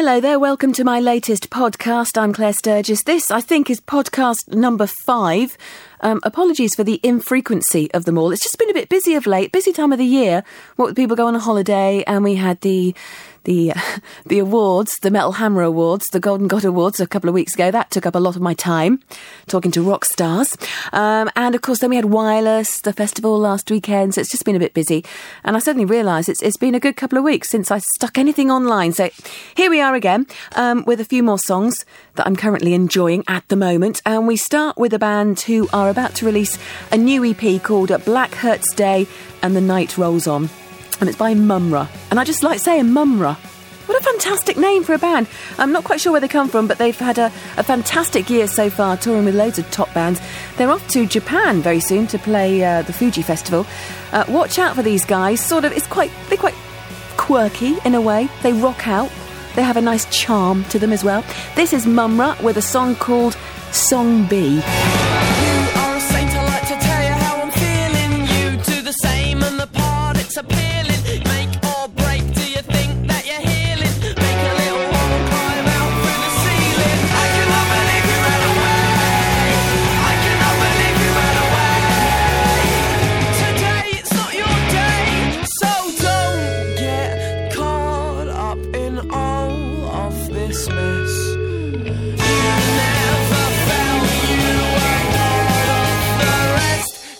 Hello there, welcome to my latest podcast. I'm Claire Sturges. This, I think, is podcast number five. Um, apologies for the infrequency of them all. It's just been a bit busy of late, busy time of the year. What with people go on a holiday, and we had the the the awards, the Metal Hammer Awards, the Golden God Awards a couple of weeks ago. That took up a lot of my time talking to rock stars, um, and of course then we had Wireless, the festival last weekend. So it's just been a bit busy, and I suddenly realised it's it's been a good couple of weeks since I stuck anything online. So here we are again um, with a few more songs that I'm currently enjoying at the moment, and we start with a band who are about to release a new EP called Black Hurts Day and the Night Rolls On and it's by Mumm-Ra. And I just like saying Mumm-Ra. What a fantastic name for a band. I'm not quite sure where they come from, but they've had a, a fantastic year so far, touring with loads of top bands. They're off to Japan very soon to play uh, the Fuji Festival. Uh, watch out for these guys. Sort of, it's quite, they're quite quirky in a way. They rock out. They have a nice charm to them as well. This is Mumm-Ra with a song called Song B.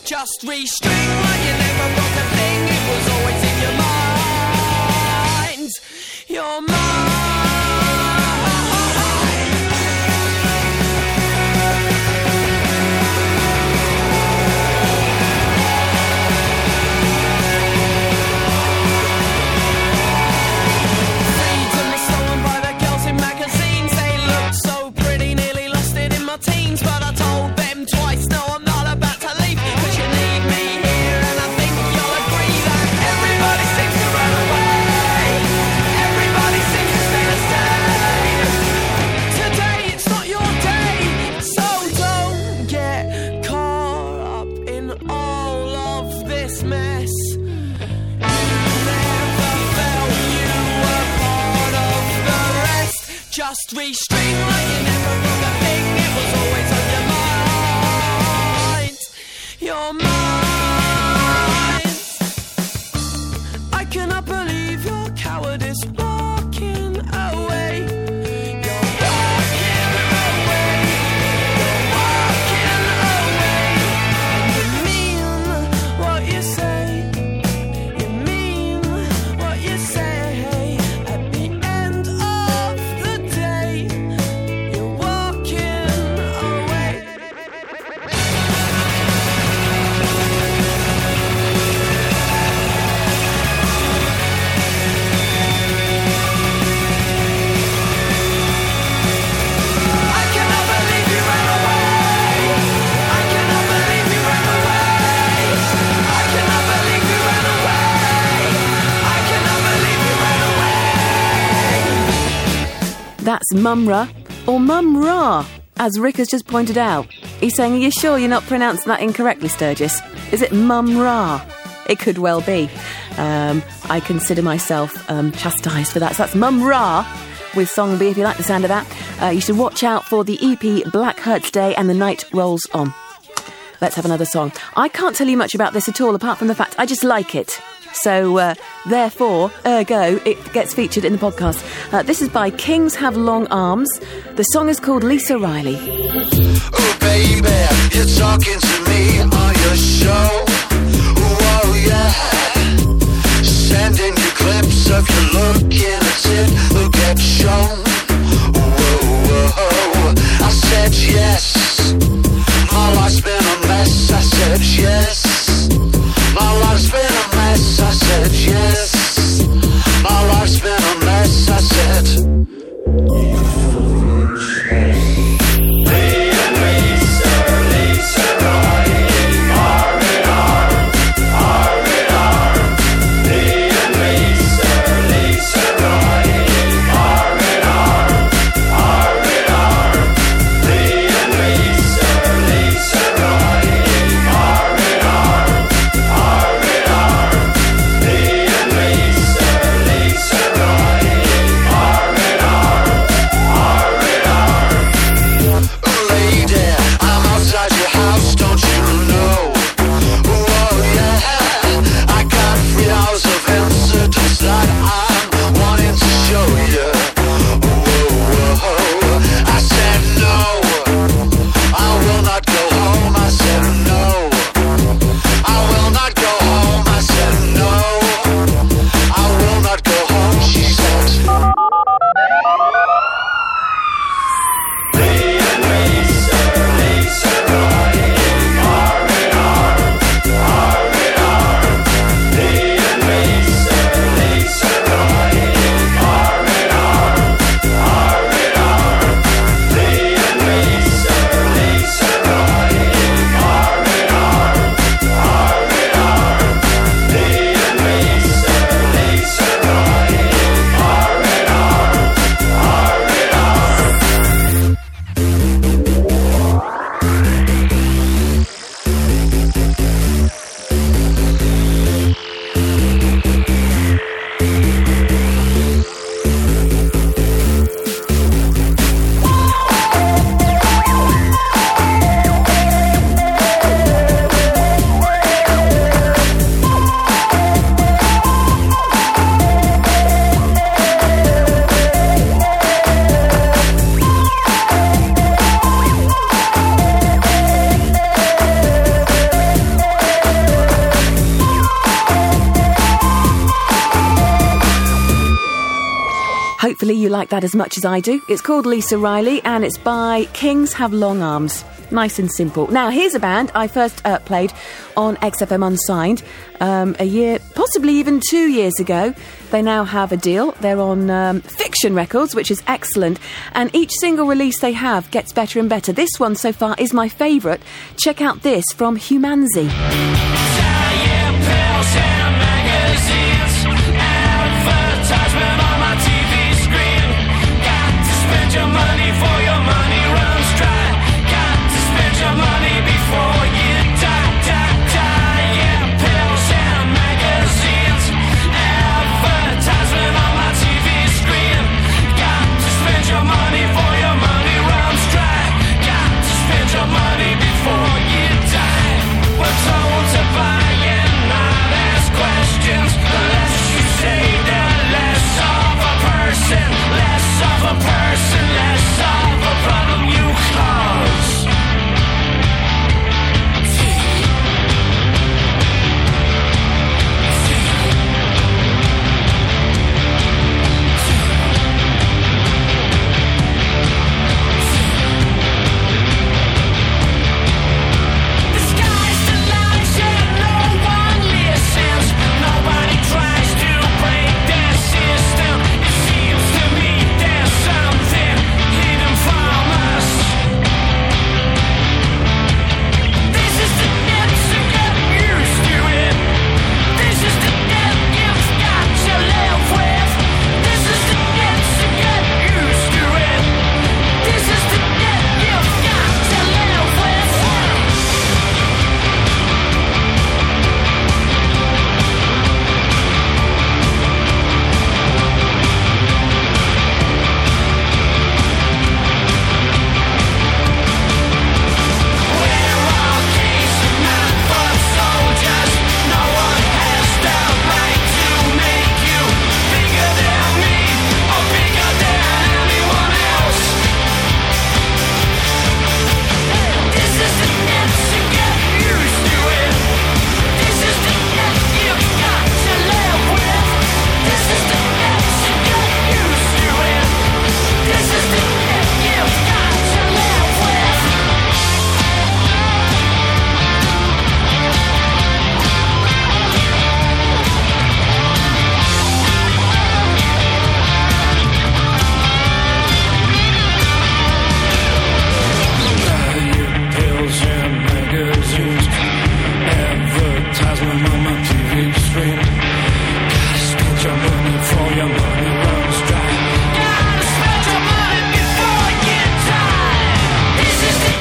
just restring like you never broke a thing. It was always in your mind. Your mind. Cowardice That's Mumm-Ra or Mumm-Ra, as Rick has just pointed out. He's saying, Are you sure you're not pronouncing that incorrectly, Sturges? Is it Mumm-Ra? It could well be. Um, I consider myself um, chastised for that. So that's Mumm-Ra with Song B if you like the sound of that. Uh, you should watch out for the EP Black Hurts Day and the Night Rolls On. Let's have another song. I can't tell you much about this at all, apart from the fact I just like it. So, uh, therefore, ergo, it gets featured in the podcast. Uh, this is by Kings Have Long Arms. The song is called Lisa Riley. Oh baby, you're talking to me on your show. Whoa yeah, sending you clips of looking at shown. Whoa whoa, I said yes. Like that as much as I do. It's called Lisa Riley and it's by Kings Have Long Arms. Nice and simple. Now, here's a band I first uh, played on XFM Unsigned um, a year, possibly even two years ago. They now have a deal. They're on um, Fiction Records, which is excellent. And each single release they have gets better and better. This one so far is my favourite. Check out this from Humanzi.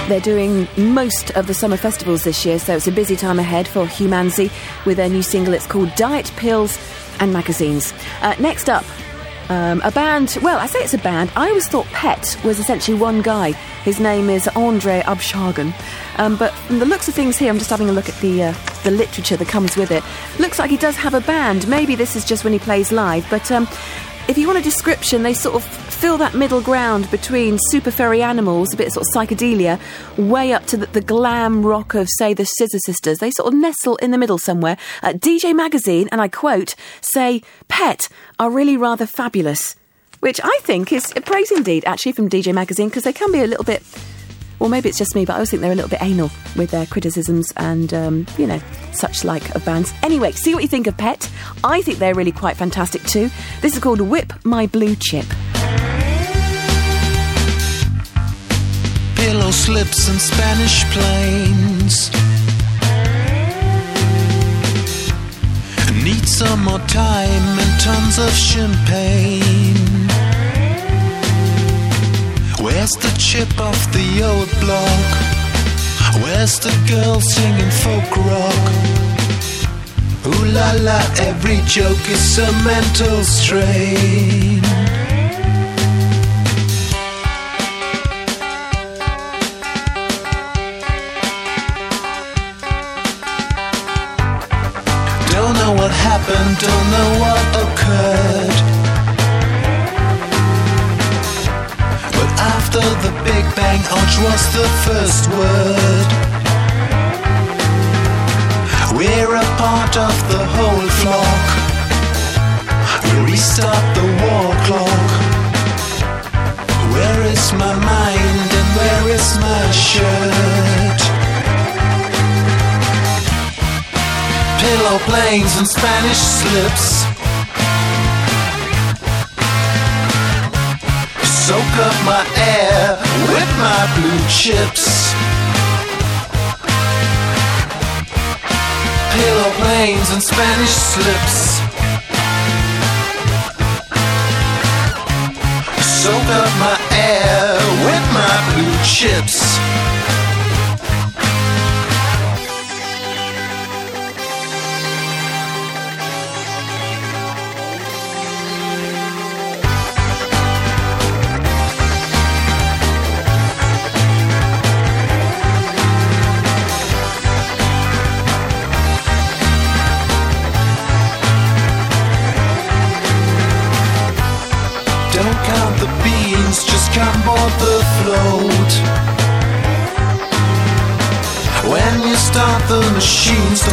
They're doing most of the summer festivals this year, so it's a busy time ahead for Humanzi with their new single. It's called Diet Pills and Magazines. Uh, next up, um, a band. Well, I say it's a band. I always thought Pet was essentially one guy. His name is Andre Abshagen. Um, but from the looks of things here, I'm just having a look at the uh, the literature that comes with it. Looks like he does have a band. Maybe this is just when he plays live. But um, if you want a description, they sort of fill that middle ground between super furry animals, a bit sort of psychedelia, way up to the, the glam rock of, say, the Scissor Sisters. They sort of nestle in the middle somewhere. Uh, DJ Magazine, and I quote, say, Pet are really rather fabulous. Which I think is a praise indeed, actually, from DJ Magazine, because they can be a little bit. Or maybe it's just me, but I always think they're a little bit anal with their criticisms and, um, you know, such like of bands. Anyway, see what you think of Pet. I think they're really quite fantastic too. This is called Whip My Blue Chip. pillow slips and Spanish planes. Need some more time and tons of champagne. Where's the chip off the old block? Where's the girl singing folk rock? Ooh la la, every joke is a mental strain. Don't know what happened, don't know what occurred. the Big Bang, ouch was the first word. We're a part of the whole flock. We restart the war clock. Where is my mind and where is my shirt? Pillow planes and Spanish slips. Soak up my air with my blue chips. Pillow planes and Spanish slips. Soak up my air with my blue chips.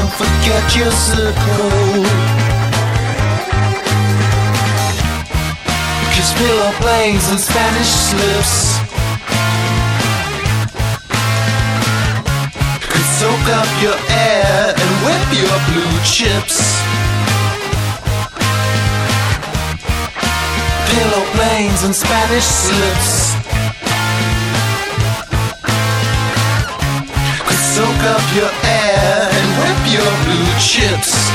Don't forget your circle. Cause pillow planes and Spanish slips could soak up your air and whip your blue chips. pillow planes and Spanish slips soak up your air your blue chips.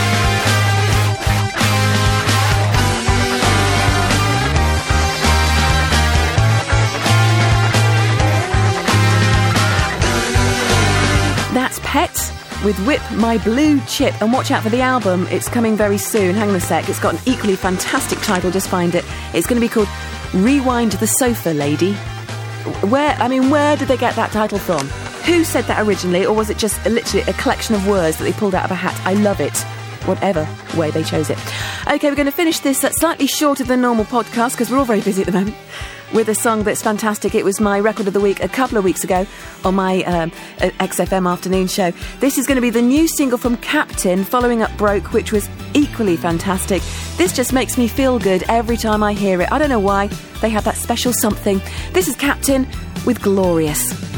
That's Pet with Whip My Blue Chip. And watch out for the album. It's coming very soon. Hang on a sec. It's got an equally fantastic title. Just find it. It's going to be called Rewind the Sofa Lady. Where, I mean, where did they get that title from? Who said that originally? Or was it just literally a collection of words that they pulled out of a hat? I love it. Whatever way they chose it. Okay, we're going to finish this slightly shorter than normal podcast because we're all very busy at the moment with a song that's fantastic. It was my record of the week a couple of weeks ago on my um, XFM afternoon show. This is going to be the new single from Captain, following up Broke, which was equally fantastic. This just makes me feel good every time I hear it. I don't know why. They have that special something. This is Captain with Glorious.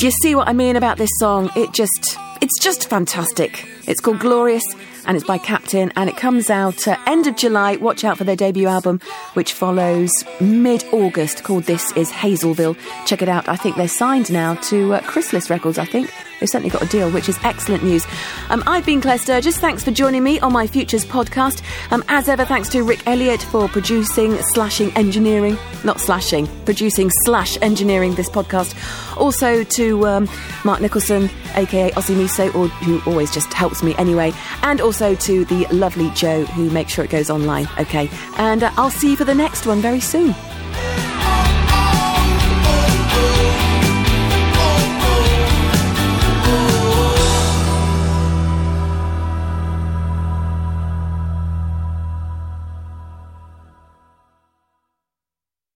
Do you see what I mean about this song? It just, it's just fantastic. It's called Glorious, and it's by Captain, and it comes out uh, end of July. Watch out for their debut album, which follows mid August, called This Is Hazelville. Check it out. I think they're signed now to uh, Chrysalis Records, I think. They've certainly got a deal, which is excellent news. Um, I've been Claire Sturges. Thanks for joining me on my Futures podcast. Um, as ever, thanks to Rick Elliott for producing, slashing, engineering, not slashing, producing slash engineering this podcast. Also to um, Mark Nicholson, aka Aussie Miso, or who always just helps me anyway, and also to the lovely Joe who makes sure it goes online. Okay, and uh, I'll see you for the next one very soon.